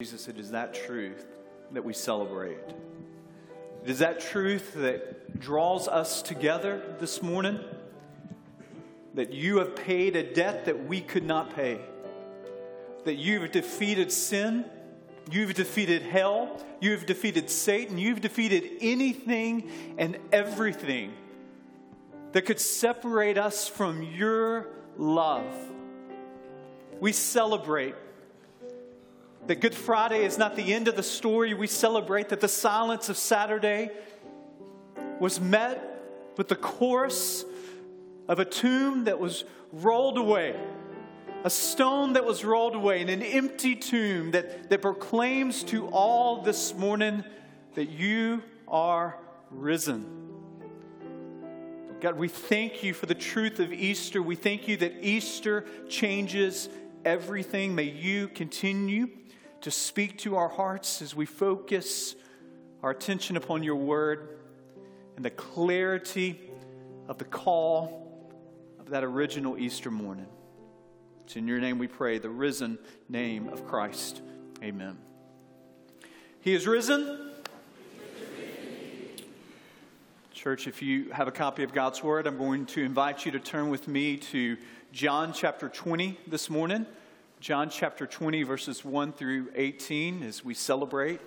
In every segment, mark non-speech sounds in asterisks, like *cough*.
Jesus, it is that truth that we celebrate. It is that truth that draws us together this morning. That you have paid a debt that we could not pay. That you've defeated sin. You've defeated hell. You've defeated Satan. You've defeated anything and everything that could separate us from your love. We celebrate that Good Friday is not the end of the story. We celebrate that the silence of Saturday was met with the chorus of a tomb that was rolled away, a stone that was rolled away, and an empty tomb that, that proclaims to all this morning that you are risen. God, we thank you for the truth of Easter. We thank you that Easter changes everything. May you continue to speak to our hearts as we focus our attention upon your word and the clarity of the call of that original Easter morning. It's in your name we pray, the risen name of Christ. Amen. He is risen. Church, if you have a copy of God's Word, I'm going to invite you to turn with me to John chapter 20 this morning. John chapter 20, verses 1 through 18, as we celebrate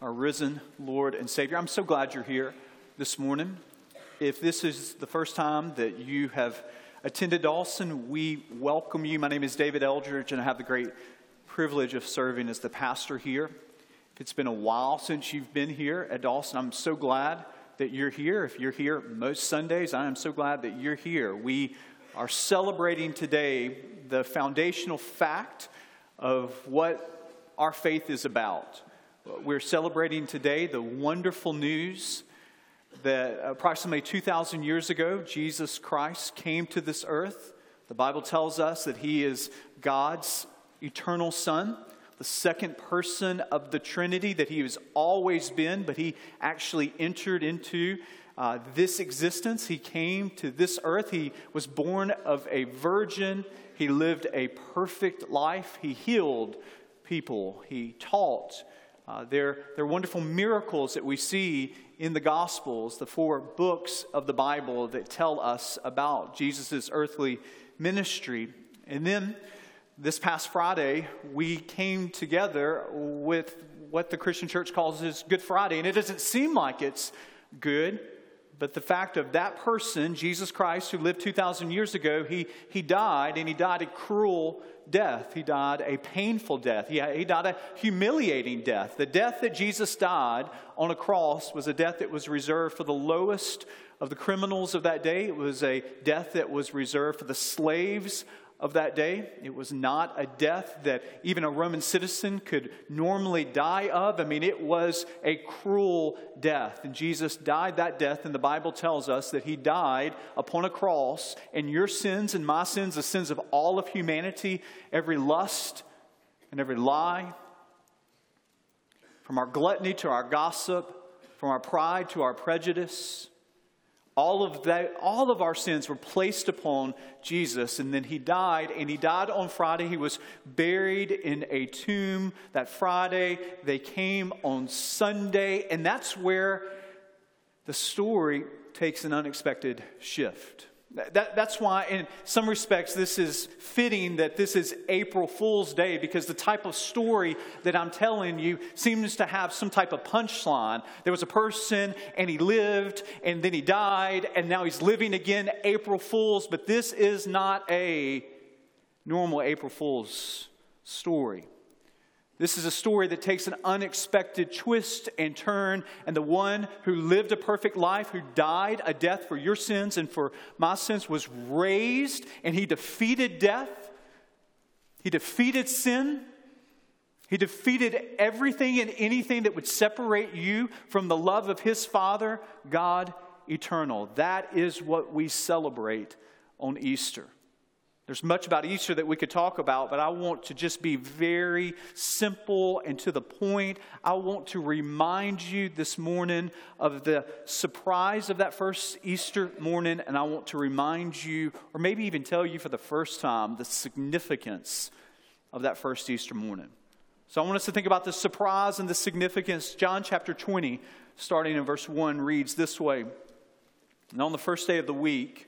our risen Lord and Savior. I'm so glad you're here this morning. If this is the first time that you have attended Dawson, we welcome you. My name is David Eldridge, and I have the great privilege of serving as the pastor here. If it's been a while since you've been here at Dawson, I'm so glad that you're here. If you're here most Sundays, I am so glad that you're here. We are celebrating today the foundational fact of what our faith is about. We're celebrating today the wonderful news that approximately 2,000 years ago, Jesus Christ came to this earth. The Bible tells us that he is God's eternal Son, the second person of the Trinity, that he has always been, but he actually entered into uh, this existence. He came to this earth. He was born of a virgin. He lived a perfect life. He healed people. He taught. Uh, there, there are wonderful miracles that we see in the Gospels, the four books of the Bible that tell us about Jesus' earthly ministry. And then this past Friday, we came together with what the Christian church calls his Good Friday. And it doesn't seem like it's good but the fact of that person, Jesus Christ, who lived 2,000 years ago, he, he died, and he died a cruel death. He died a painful death. He, he died a humiliating death. The death that Jesus died on a cross was a death that was reserved for the lowest of the criminals of that day. It was a death that was reserved for the slaves of that day. It was not a death that even a Roman citizen could normally die of. I mean, it was a cruel death. And Jesus died that death, and the Bible tells us that he died upon a cross, and your sins and my sins, the sins of all of humanity, every lust and every lie, from our gluttony to our gossip, from our pride to our prejudice, all of that, all of our sins were placed upon Jesus, and then he died, and he died on Friday. He was buried in a tomb that Friday. They came on Sunday, and that's where the story takes an unexpected shift. That, that's why, in some respects, this is fitting that this is April Fool's Day because the type of story that I'm telling you seems to have some type of punchline. There was a person and he lived and then he died and now he's living again, April Fool's, but this is not a normal April Fool's story. This is a story that takes an unexpected twist and turn, and the one who lived a perfect life, who died a death for your sins and for my sins, was raised, and he defeated death. He defeated sin. He defeated everything and anything that would separate you from the love of his Father, God eternal. That is what we celebrate on Easter. There's much about Easter that we could talk about, but I want to just be very simple and to the point. I want to remind you this morning of the surprise of that first Easter morning, and I want to remind you, or maybe even tell you for the first time, the significance of that first Easter morning. So I want us to think about the surprise and the significance. John chapter 20, starting in verse 1, reads this way And on the first day of the week,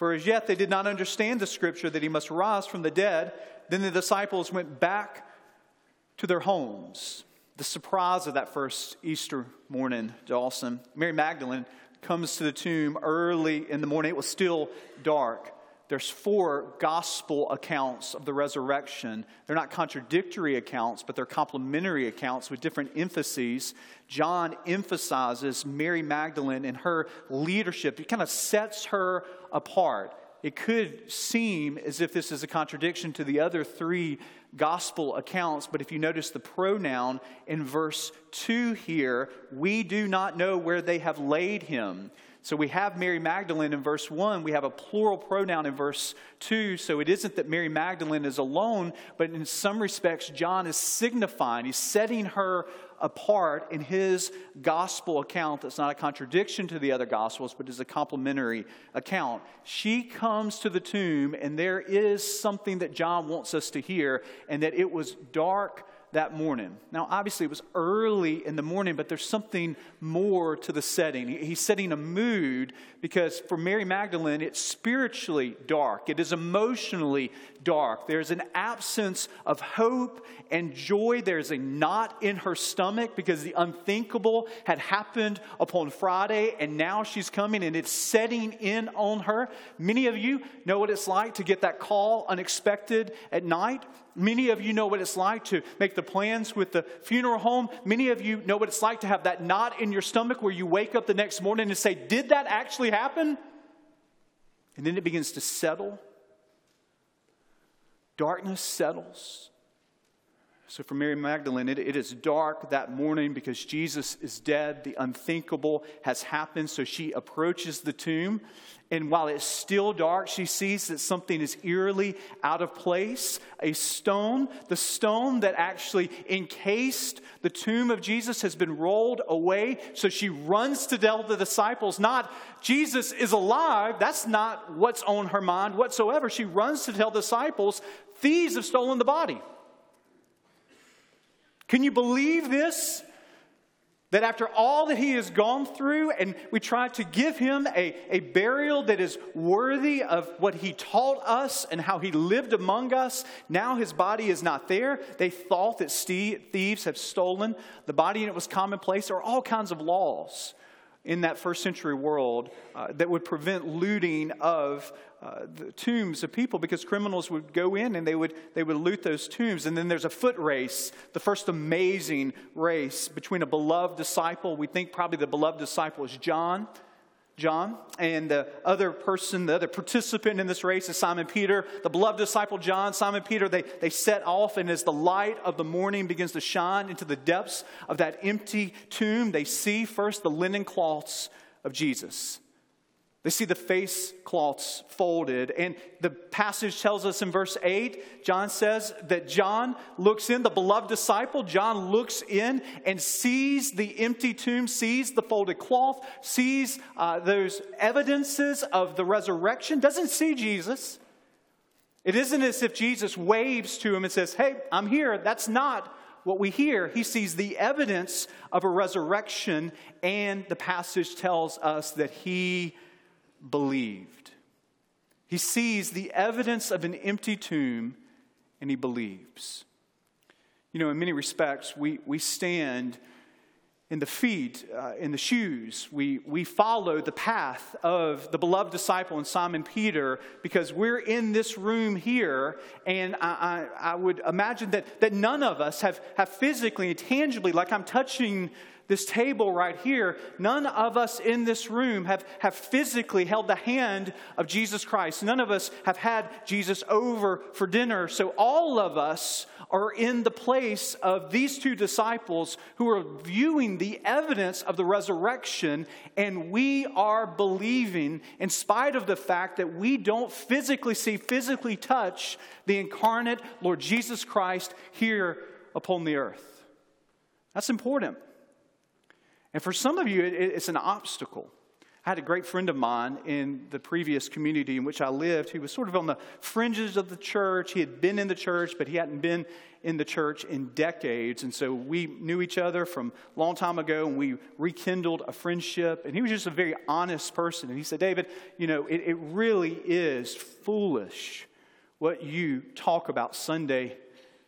For as yet they did not understand the scripture that he must rise from the dead. Then the disciples went back to their homes the surprise of that first Easter morning, Dawson. Mary Magdalene comes to the tomb early in the morning. It was still dark. There's four gospel accounts of the resurrection. They're not contradictory accounts, but they're complementary accounts with different emphases. John emphasizes Mary Magdalene and her leadership. He kind of sets her apart. It could seem as if this is a contradiction to the other three gospel accounts, but if you notice the pronoun in verse 2 here, we do not know where they have laid him. So we have Mary Magdalene in verse 1. We have a plural pronoun in verse 2. So it isn't that Mary Magdalene is alone, but in some respects, John is signifying, he's setting her apart in his gospel account that's not a contradiction to the other gospels, but is a complementary account. She comes to the tomb, and there is something that John wants us to hear, and that it was dark that morning. Now, obviously, it was early in the morning, but there's something more to the setting. He's setting a mood because for Mary Magdalene, it's spiritually dark, it is emotionally dark. There's an absence of hope and joy. There's a knot in her stomach because the unthinkable had happened upon Friday, and now she's coming and it's setting in on her. Many of you know what it's like to get that call unexpected at night. Many of you know what it's like to make the plans with the funeral home. Many of you know what it's like to have that knot in your stomach where you wake up the next morning and say, Did that actually happen? And then it begins to settle. Darkness settles. So for Mary Magdalene, it, it is dark that morning because Jesus is dead. The unthinkable has happened. So she approaches the tomb. And while it's still dark, she sees that something is eerily out of place. A stone, the stone that actually encased the tomb of Jesus, has been rolled away. So she runs to tell the disciples, not Jesus is alive. That's not what's on her mind whatsoever. She runs to tell the disciples, thieves have stolen the body. Can you believe this? That after all that he has gone through, and we try to give him a, a burial that is worthy of what he taught us and how he lived among us, now his body is not there. They thought that thieves have stolen the body, and it was commonplace. There are all kinds of laws in that first century world uh, that would prevent looting of uh, the tombs of people because criminals would go in and they would, they would loot those tombs. And then there's a foot race, the first amazing race between a beloved disciple. We think probably the beloved disciple is John John, and the other person, the other participant in this race is Simon Peter, the beloved disciple John. Simon Peter, they, they set off, and as the light of the morning begins to shine into the depths of that empty tomb, they see first the linen cloths of Jesus. They see the face cloths folded. And the passage tells us in verse 8, John says that John looks in, the beloved disciple, John looks in and sees the empty tomb, sees the folded cloth, sees uh, those evidences of the resurrection, doesn't see Jesus. It isn't as if Jesus waves to him and says, Hey, I'm here. That's not what we hear. He sees the evidence of a resurrection, and the passage tells us that he believed. He sees the evidence of an empty tomb and he believes. You know, in many respects, we, we stand in the feet, uh, in the shoes. We, we follow the path of the beloved disciple and Simon Peter because we're in this room here, and I, I, I would imagine that, that none of us have, have physically and tangibly, like I'm touching this table right here, none of us in this room have, have physically held the hand of Jesus Christ. None of us have had Jesus over for dinner. So all of us are in the place of these two disciples who are viewing the evidence of the resurrection, and we are believing, in spite of the fact that we don't physically see, physically touch the incarnate Lord Jesus Christ here upon the earth. That's important. And for some of you, it's an obstacle. I had a great friend of mine in the previous community in which I lived who was sort of on the fringes of the church. He had been in the church, but he hadn't been in the church in decades. And so we knew each other from a long time ago and we rekindled a friendship. And he was just a very honest person. And he said, David, you know, it, it really is foolish what you talk about Sunday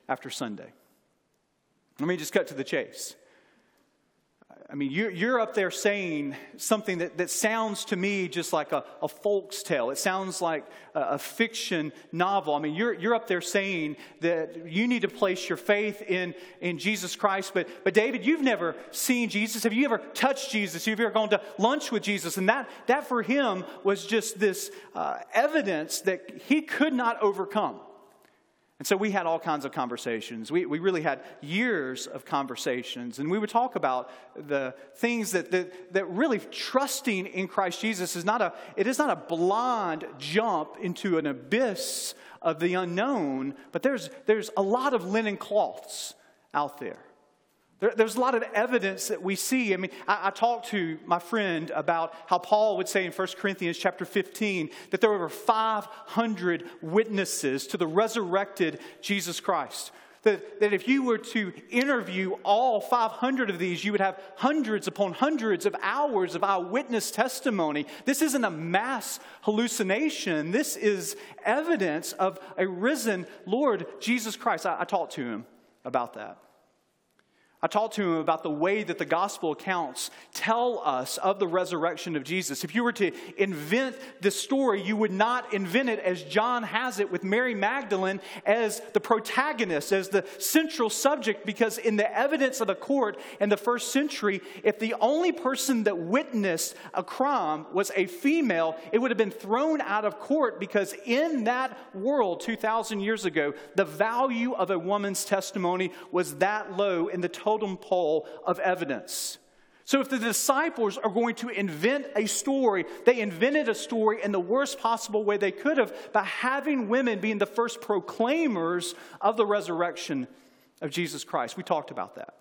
after Sunday. Let me just cut to the chase. I mean, you're, you're up there saying something that, that sounds to me just like a, a folk's tale. It sounds like a, a, fiction novel. I mean, you're, you're up there saying that you need to place your faith in, in Jesus Christ. But, but David, you've never seen Jesus. Have you ever touched Jesus? Have you ever gone to lunch with Jesus? And that, that for him was just this uh, evidence that he could not overcome. And so we had all kinds of conversations. We, we really had years of conversations. And we would talk about the things that, that, that really trusting in Christ Jesus is not a, it is not a blind jump into an abyss of the unknown, but there's, there's a lot of linen cloths out there. There, there's a lot of evidence that we see. I mean, I, I, talked to my friend about how Paul would say in 1 Corinthians chapter 15 that there were over 500 witnesses to the resurrected Jesus Christ. That, that if you were to interview all 500 of these, you would have hundreds upon hundreds of hours of eyewitness testimony. This isn't a mass hallucination. This is evidence of a risen Lord Jesus Christ. I, I talked to him about that. I talked to him about the way that the gospel accounts tell us of the resurrection of Jesus. If you were to invent this story, you would not invent it as John has it with Mary Magdalene as the protagonist, as the central subject, because in the evidence of the court in the first century, if the only person that witnessed a crime was a female, it would have been thrown out of court because in that world 2,000 years ago, the value of a woman's testimony was that low in the total totem pole of evidence. So, if the disciples are going to invent a story, they invented a story in the worst possible way they could have by having women being the first proclaimers of the resurrection of Jesus Christ. We talked about that.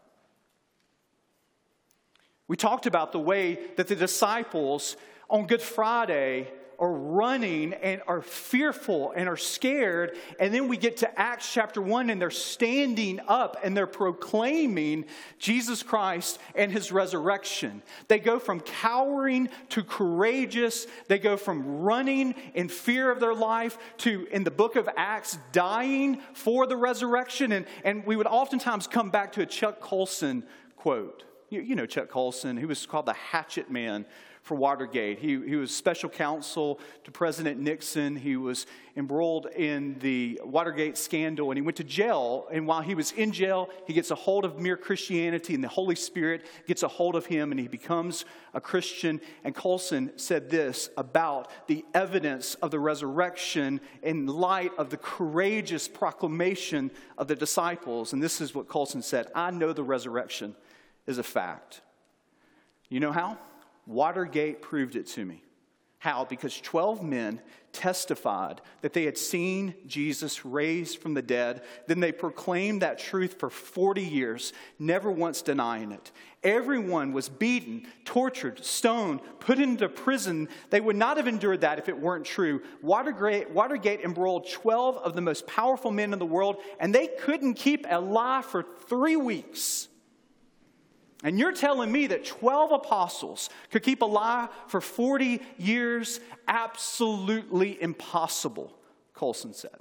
We talked about the way that the disciples on Good Friday are running and are fearful and are scared. And then we get to Acts chapter 1 and they're standing up and they're proclaiming Jesus Christ and his resurrection. They go from cowering to courageous. They go from running in fear of their life to, in the book of Acts, dying for the resurrection. And, and we would oftentimes come back to a Chuck Colson quote. You, you know Chuck Colson, who was called the hatchet man for Watergate. He, he was special counsel to President Nixon. He was embroiled in the Watergate scandal and he went to jail. And while he was in jail, he gets a hold of mere Christianity and the Holy Spirit gets a hold of him and he becomes a Christian. And Colson said this about the evidence of the resurrection in light of the courageous proclamation of the disciples. And this is what Colson said I know the resurrection is a fact. You know how? Watergate proved it to me. How? Because 12 men testified that they had seen Jesus raised from the dead. Then they proclaimed that truth for 40 years, never once denying it. Everyone was beaten, tortured, stoned, put into prison. They would not have endured that if it weren't true. Watergate, Watergate embroiled 12 of the most powerful men in the world, and they couldn't keep a lie for three weeks. And you're telling me that 12 apostles could keep a lie for 40 years? Absolutely impossible, Colson said.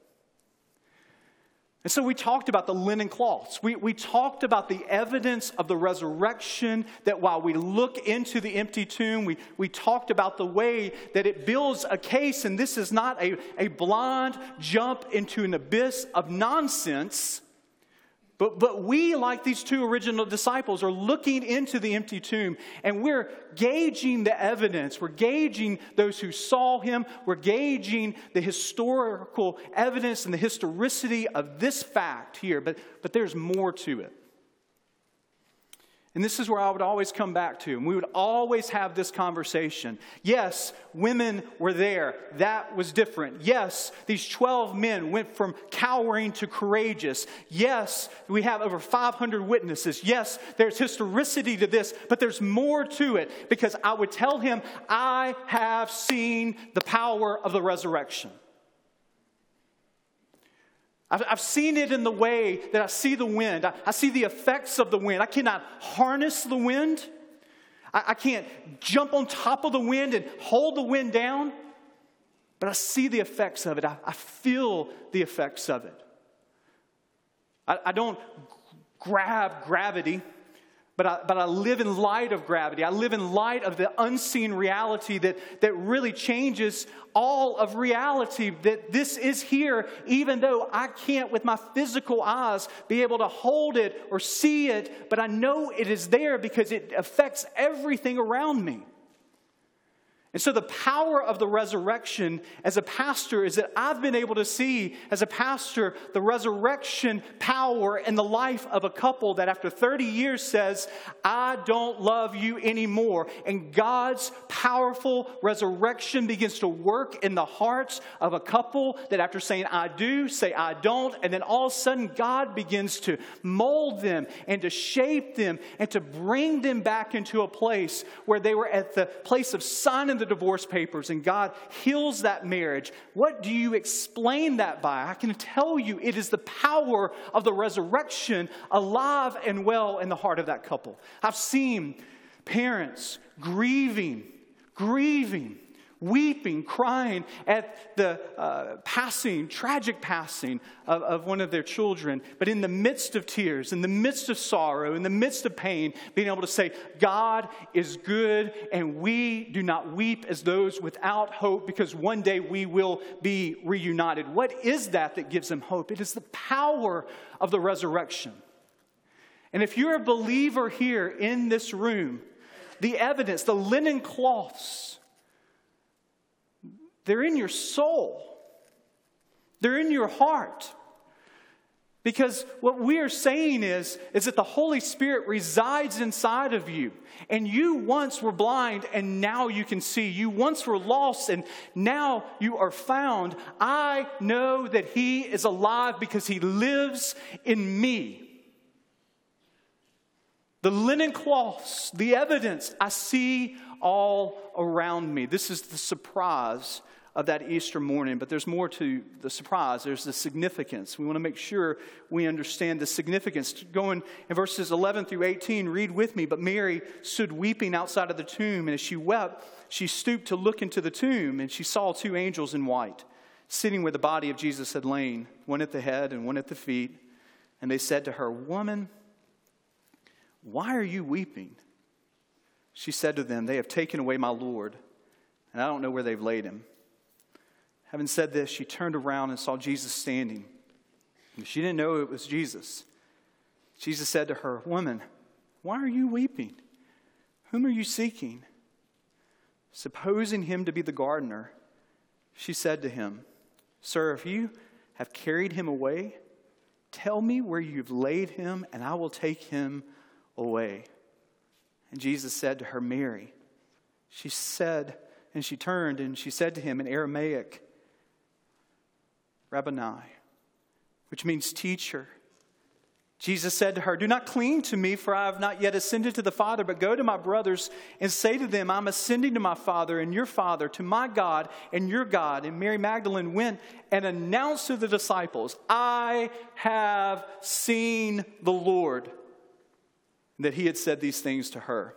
And so we talked about the linen cloths. We, we talked about the evidence of the resurrection, that while we look into the empty tomb, we, we talked about the way that it builds a case, and this is not a, a blind jump into an abyss of nonsense but, but we, like these two original disciples, are looking into the empty tomb and we're gauging the evidence. We're gauging those who saw him. We're gauging the historical evidence and the historicity of this fact here. But, but there's more to it. And this is where I would always come back to, and we would always have this conversation. Yes, women were there. That was different. Yes, these 12 men went from cowering to courageous. Yes, we have over 500 witnesses. Yes, there's historicity to this, but there's more to it because I would tell him, I have seen the power of the resurrection. I've, seen it in the way that I see the wind. I, see the effects of the wind. I cannot harness the wind. I, can't jump on top of the wind and hold the wind down, but I see the effects of it. I, feel the effects of it. I don't grab gravity but I, but I live in light of gravity. I live in light of the unseen reality that, that really changes all of reality. That this is here, even though I can't, with my physical eyes, be able to hold it or see it, but I know it is there because it affects everything around me. And so, the power of the resurrection as a pastor is that I've been able to see, as a pastor, the resurrection power in the life of a couple that after 30 years says, I don't love you anymore. And God's powerful resurrection begins to work in the hearts of a couple that after saying, I do, say, I don't. And then all of a sudden, God begins to mold them and to shape them and to bring them back into a place where they were at the place of signing the divorce papers and God heals that marriage, what do you explain that by? I can tell you it is the power of the resurrection alive and well in the heart of that couple. I've seen parents grieving, grieving weeping, crying at the uh, passing, tragic passing of, of one of their children. But in the midst of tears, in the midst of sorrow, in the midst of pain, being able to say, God is good, and we do not weep as those without hope because one day we will be reunited. What is that that gives them hope? It is the power of the resurrection. And if you're a believer here in this room, the evidence, the linen cloths, they're in your soul, they're in your heart. Because what we are saying is, is that the Holy Spirit resides inside of you. And you once were blind and now you can see. You once were lost and now you are found. I know that He is alive because He lives in me. The linen cloths, the evidence I see all around me. This is the surprise of that Easter morning, but there's more to the surprise. There's the significance. We want to make sure we understand the significance. Going in verses 11 through 18, read with me. But Mary stood weeping outside of the tomb, and as she wept, she stooped to look into the tomb, and she saw two angels in white sitting where the body of Jesus had lain, one at the head and one at the feet. And they said to her, Woman, why are you weeping? She said to them, They have taken away my Lord, and I don't know where they've laid him. Having said this, she turned around and saw Jesus standing. She didn't know it was Jesus. Jesus said to her, Woman, why are you weeping? Whom are you seeking? Supposing him to be the gardener, she said to him, Sir, if you have carried him away, tell me where you've laid him, and I will take him away. And Jesus said to her, Mary. She said, and she turned and she said to him in Aramaic, Rabboni, which means teacher. Jesus said to her, Do not cling to me, for I have not yet ascended to the Father, but go to my brothers and say to them, I'm ascending to my Father and your Father, to my God and your God. And Mary Magdalene went and announced to the disciples, I have seen the Lord. That he had said these things to her.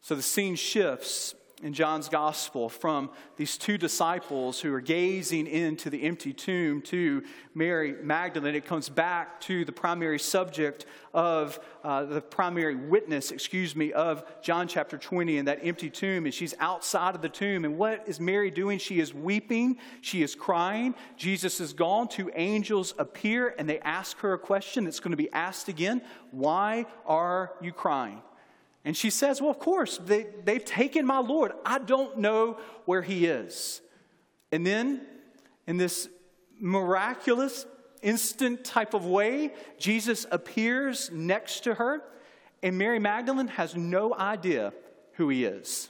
So the scene shifts in John's gospel from these two disciples who are gazing into the empty tomb to Mary Magdalene. It comes back to the primary subject of uh, the primary witness, excuse me, of John chapter 20 and that empty tomb. And she's outside of the tomb. And what is Mary doing? She is weeping, she is crying. Jesus is gone. Two angels appear and they ask her a question that's going to be asked again Why are you crying? And she says, Well, of course, they, they've taken my Lord. I don't know where he is. And then, in this miraculous, instant type of way, Jesus appears next to her, and Mary Magdalene has no idea who he is.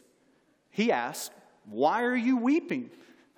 He asks, Why are you weeping?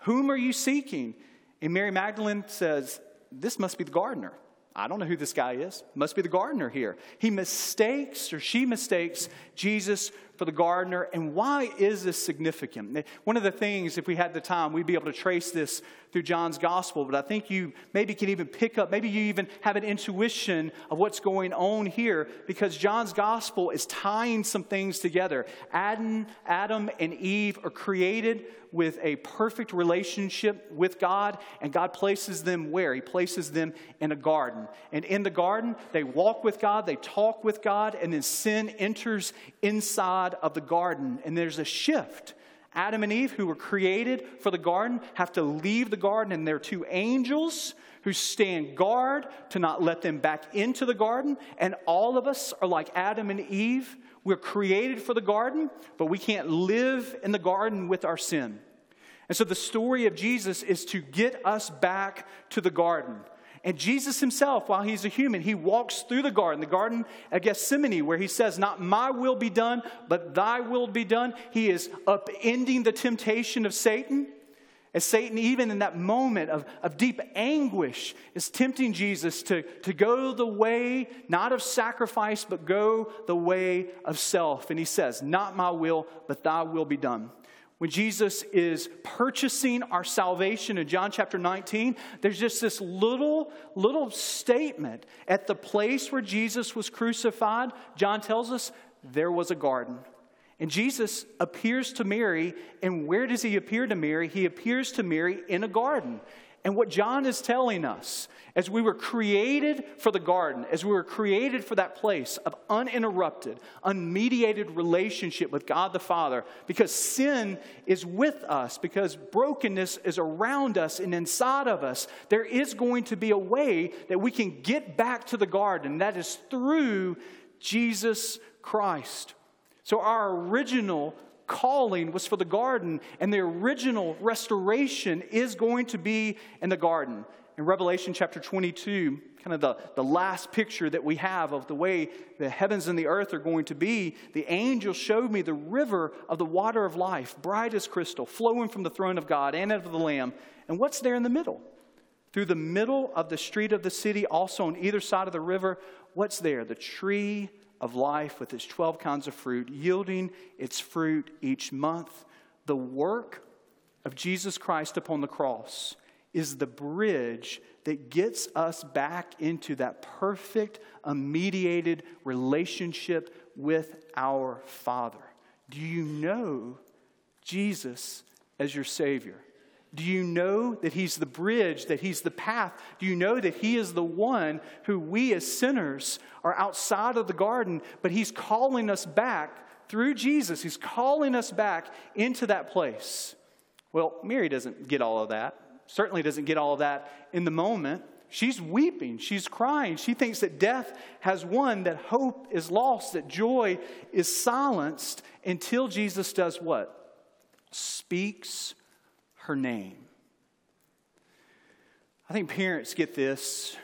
Whom are you seeking? And Mary Magdalene says, This must be the gardener. I don't know who this guy is. Must be the gardener here. He mistakes, or she mistakes, Jesus for the gardener. And why is this significant? One of the things, if we had the time, we'd be able to trace this through John's gospel, but I think you maybe can even pick up, maybe you even have an intuition of what's going on here because John's gospel is tying some things together. Adam, Adam and Eve are created with a perfect relationship with God, and God places them where? He places them in a garden. And in the garden, they walk with God, they talk with God, and then sin enters inside of the garden, and there's a shift. Adam and Eve, who were created for the garden, have to leave the garden, and there are two angels who stand guard to not let them back into the garden. And all of us are like Adam and Eve. We're created for the garden, but we can't live in the garden with our sin. And so the story of Jesus is to get us back to the garden. And Jesus himself, while he's a human, he walks through the garden, the garden of Gethsemane, where he says, Not my will be done, but thy will be done. He is upending the temptation of Satan. As Satan, even in that moment of, of deep anguish, is tempting Jesus to, to go the way, not of sacrifice, but go the way of self. And he says, Not my will, but thy will be done. When Jesus is purchasing our salvation in John chapter 19, there's just this little, little statement. At the place where Jesus was crucified, John tells us there was a garden. And Jesus appears to Mary, and where does he appear to Mary? He appears to Mary in a garden. And what John is telling us, as we were created for the garden, as we were created for that place of uninterrupted, unmediated relationship with God the Father, because sin is with us, because brokenness is around us and inside of us, there is going to be a way that we can get back to the garden. That is through Jesus Christ. So, our original calling was for the garden, and the original restoration is going to be in the garden. In Revelation chapter 22, kind of the, the last picture that we have of the way the heavens and the earth are going to be, the angel showed me the river of the water of life, bright as crystal, flowing from the throne of God and of the Lamb. And what's there in the middle? Through the middle of the street of the city, also on either side of the river, what's there? The tree of life with its 12 kinds of fruit, yielding its fruit each month. The work of Jesus Christ upon the cross is the bridge that gets us back into that perfect, mediated relationship with our Father. Do you know Jesus as your Savior? Do you know that He's the bridge, that He's the path? Do you know that He is the one who we as sinners are outside of the garden, but He's calling us back through Jesus? He's calling us back into that place. Well, Mary doesn't get all of that, certainly doesn't get all of that in the moment. She's weeping, she's crying. She thinks that death has won, that hope is lost, that joy is silenced until Jesus does what? Speaks her name. I think parents get this.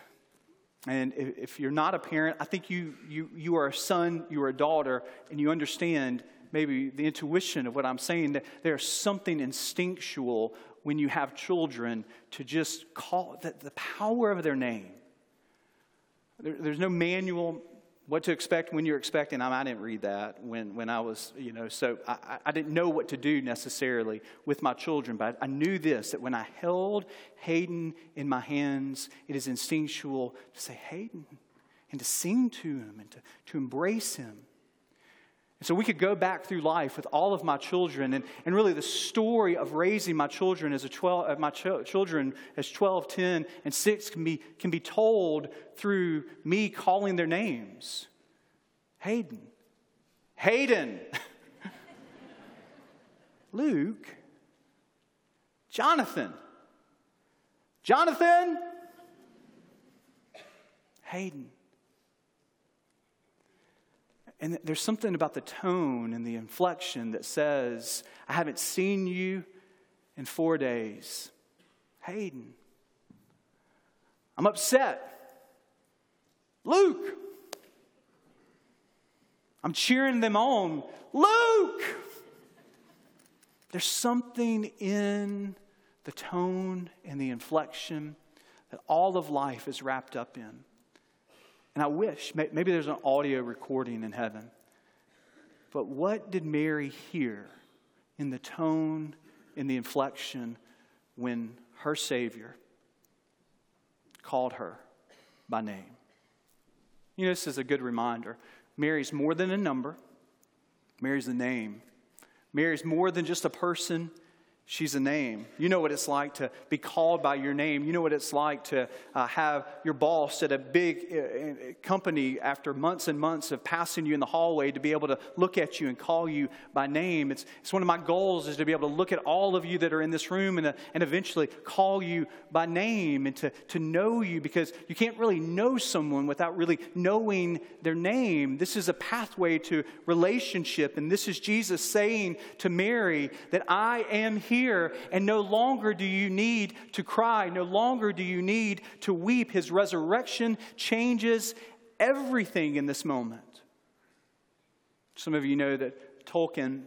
And if you're not a parent, I think you, you, you are a son, you are a daughter, and you understand maybe the intuition of what I'm saying. That there's something instinctual when you have children to just call the, the power of their name. There, there's no manual what to expect when you're expecting. I, I didn't read that when, when I was, you know, so I, I didn't know what to do necessarily with my children, but I knew this that when I held Hayden in my hands, it is instinctual to say, Hayden, and to sing to him and to, to embrace him. So we could go back through life with all of my children, and, and really the story of raising my children as a 12, uh, my ch- children as 12, 10, and 6 can be, can be told through me calling their names. Hayden. Hayden. *laughs* Luke. Jonathan. Jonathan. Hayden. And there's something about the tone and the inflection that says, I haven't seen you in four days. Hayden. I'm upset. Luke. I'm cheering them on. Luke. There's something in the tone and the inflection that all of life is wrapped up in. And I wish, maybe there's an audio recording in heaven. But what did Mary hear in the tone, in the inflection, when her Savior called her by name? You know, this is a good reminder. Mary's more than a number, Mary's a name. Mary's more than just a person, She's a name. You know what it's like to be called by your name. You know what it's like to uh, have your boss at a big uh, uh, company after months and months of passing you in the hallway to be able to look at you and call you by name. It's, it's one of my goals is to be able to look at all of you that are in this room and, uh, and eventually call you by name and to, to know you because you can't really know someone without really knowing their name. This is a pathway to relationship. And this is Jesus saying to Mary that I am here and no longer do you need to cry, no longer do you need to weep. His resurrection changes everything in this moment. Some of you know that Tolkien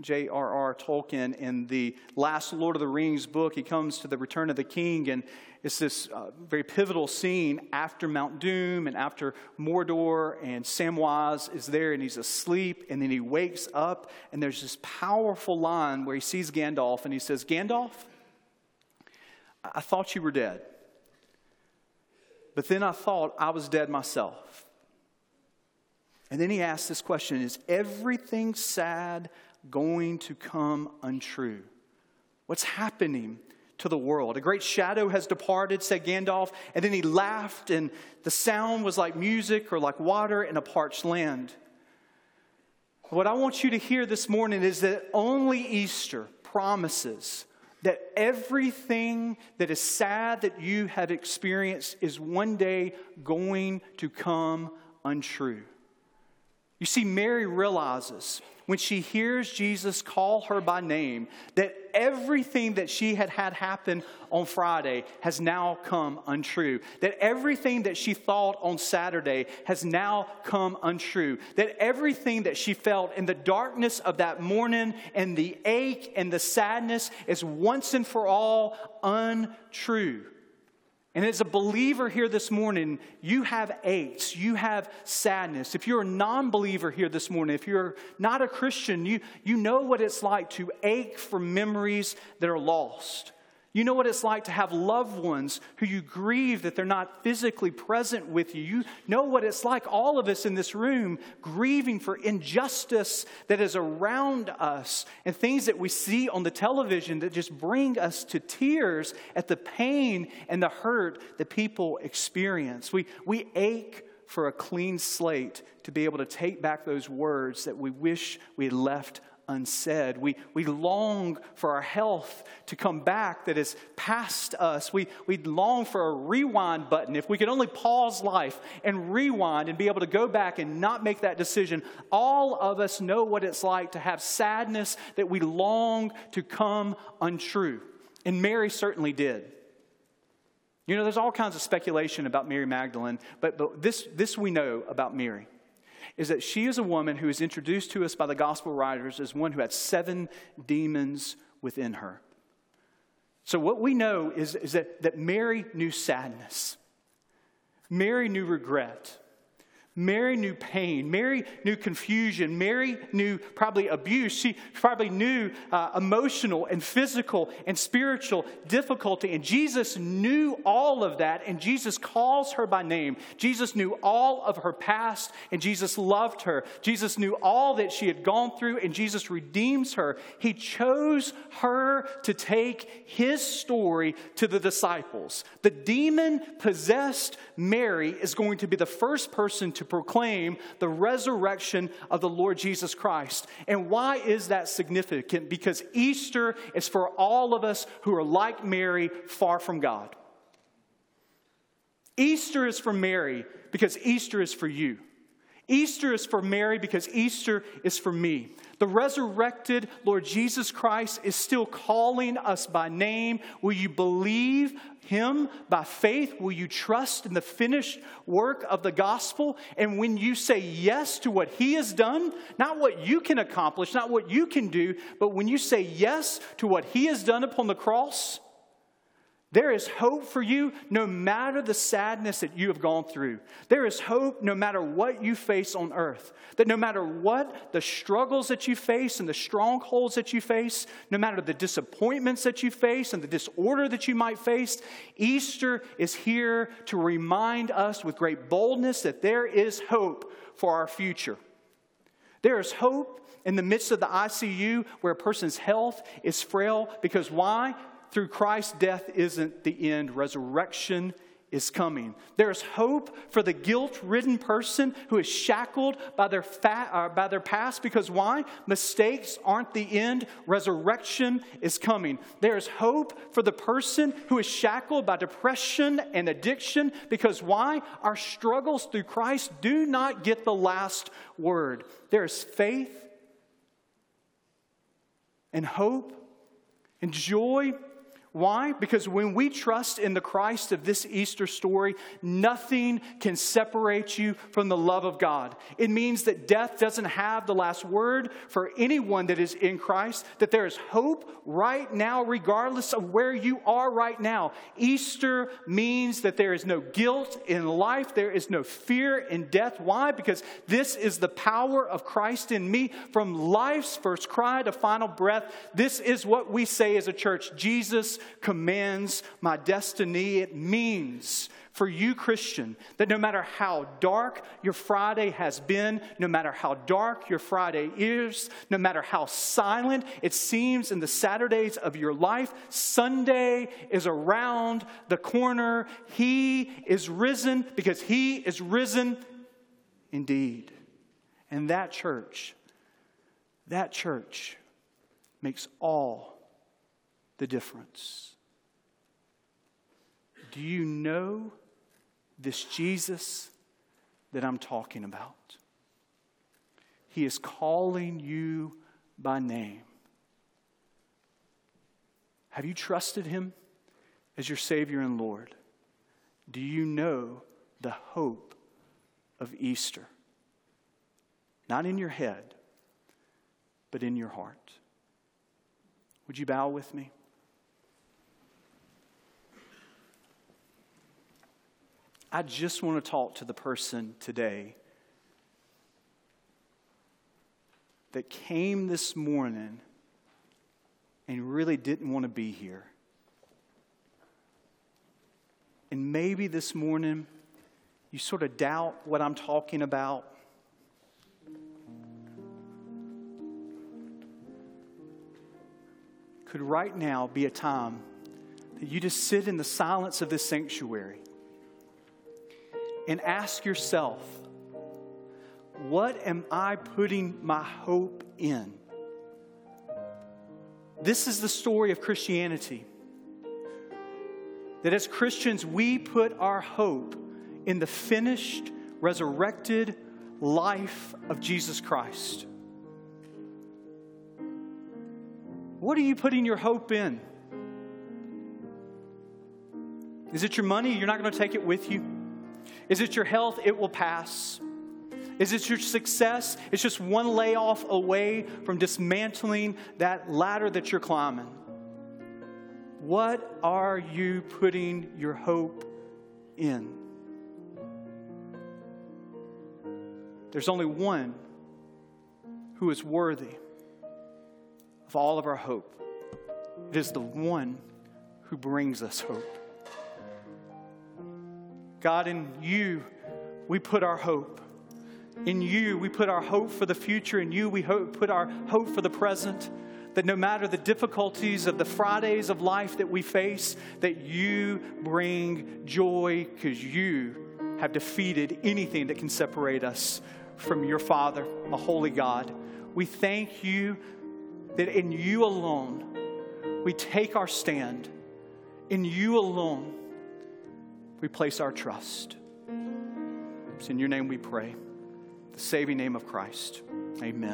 J.R.R. Tolkien in the last Lord of the Rings book. He comes to the Return of the King, and it's this uh, very pivotal scene after Mount Doom and after Mordor, and Samwise is there and he's asleep, and then he wakes up, and there's this powerful line where he sees Gandalf, and he says, Gandalf, I thought you were dead. But then I thought I was dead myself. And then he asks this question Is everything sad going to come untrue? What's happening to the world? A great shadow has departed, said Gandalf, and then he laughed, and the sound was like music or like water in a parched land. What I want you to hear this morning is that only Easter promises that everything that is sad that you have experienced is one day going to come untrue. You see, Mary realizes when she hears Jesus call her by name that everything that she had had happen on Friday has now come untrue. That everything that she thought on Saturday has now come untrue. That everything that she felt in the darkness of that morning and the ache and the sadness is once and for all untrue. And as a believer here this morning, you have aches, you have sadness. If you're a non believer here this morning, if you're not a Christian, you, you know what it's like to ache for memories that are lost. You know what it's like to have loved ones who you grieve that they're not physically present with you. You know what it's like, all of us in this room, grieving for injustice that is around us and things that we see on the television that just bring us to tears at the pain and the hurt that people experience. We, we ache for a clean slate to be able to take back those words that we wish we had left unsaid. We, we long for our health to come back that is past us. We, we long for a rewind button. If we could only pause life and rewind and be able to go back and not make that decision, all of us know what it's like to have sadness that we long to come untrue. And Mary certainly did. You know, there's all kinds of speculation about Mary Magdalene, but, but this, this we know about Mary is that she is a woman who is introduced to us by the gospel writers as one who had seven demons within her. So, what we know is, is that, that Mary knew sadness, Mary knew regret, Mary knew pain. Mary knew confusion. Mary knew probably abuse. She probably knew uh, emotional and physical and spiritual difficulty. And Jesus knew all of that. And Jesus calls her by name. Jesus knew all of her past. And Jesus loved her. Jesus knew all that she had gone through. And Jesus redeems her. He chose her to take his story to the disciples. The demon possessed Mary is going to be the first person to to proclaim the resurrection of the Lord Jesus Christ. And why is that significant? Because Easter is for all of us who are like Mary, far from God. Easter is for Mary because Easter is for you. Easter is for Mary because Easter is for me. The resurrected Lord Jesus Christ is still calling us by name. Will you believe him by faith? Will you trust in the finished work of the gospel? And when you say yes to what he has done, not what you can accomplish, not what you can do, but when you say yes to what he has done upon the cross, there is hope for you no matter the sadness that you have gone through. There is hope no matter what you face on earth. That no matter what the struggles that you face and the strongholds that you face, no matter the disappointments that you face and the disorder that you might face, Easter is here to remind us with great boldness that there is hope for our future. There is hope in the midst of the ICU where a person's health is frail because why? Through Christ, death isn't the end, resurrection is coming. There's hope for the guilt ridden person who is shackled by their, fat, uh, by their past because why? Mistakes aren't the end, resurrection is coming. There's hope for the person who is shackled by depression and addiction because why? Our struggles through Christ do not get the last word. There's faith and hope and joy why? Because when we trust in the Christ of this Easter story, nothing can separate you from the love of God. It means that death doesn't have the last word for anyone that is in Christ, that there is hope right now, regardless of where you are right now. Easter means that there is no guilt in life, there is no fear in death. Why? Because this is the power of Christ in me from life's first cry to final breath. This is what we say as a church Jesus commands my destiny. It means for you, Christian, that no matter how dark your Friday has been, no matter how dark your Friday is, no matter how silent it seems in the Saturdays of your life, Sunday is around the corner. He is risen because He is risen indeed. And that church, that church makes all the difference. Do you know this Jesus that I'm talking about? He is calling you by name. Have you trusted him as your Savior and Lord? Do you know the hope of Easter? Not in your head, but in your heart. Would you bow with me? I just want to talk to the person today that came this morning and really didn't want to be here. And maybe this morning you sort of doubt what I'm talking about. Could right now be a time that you just sit in the silence of this sanctuary and ask yourself, what am I putting my hope in? This is the story of Christianity. That as Christians, we put our hope in the finished, resurrected life of Jesus Christ. What are you putting your hope in? Is it your money? You're not going to take it with you? Is it your health? It will pass. Is it your success? It's just one layoff away from dismantling that ladder that you're climbing. What are you putting your hope in? There's only one who is worthy of all of our hope. It is the one who brings us hope. God, in you, we put our hope. In you, we put our hope for the future. In you, we hope, put our hope for the present. That no matter the difficulties of the Fridays of life that we face, that you bring joy because you have defeated anything that can separate us from your Father, a holy God. We thank you that in you alone we take our stand. In you alone we place our trust. It's in your name we pray. The saving name of Christ. Amen.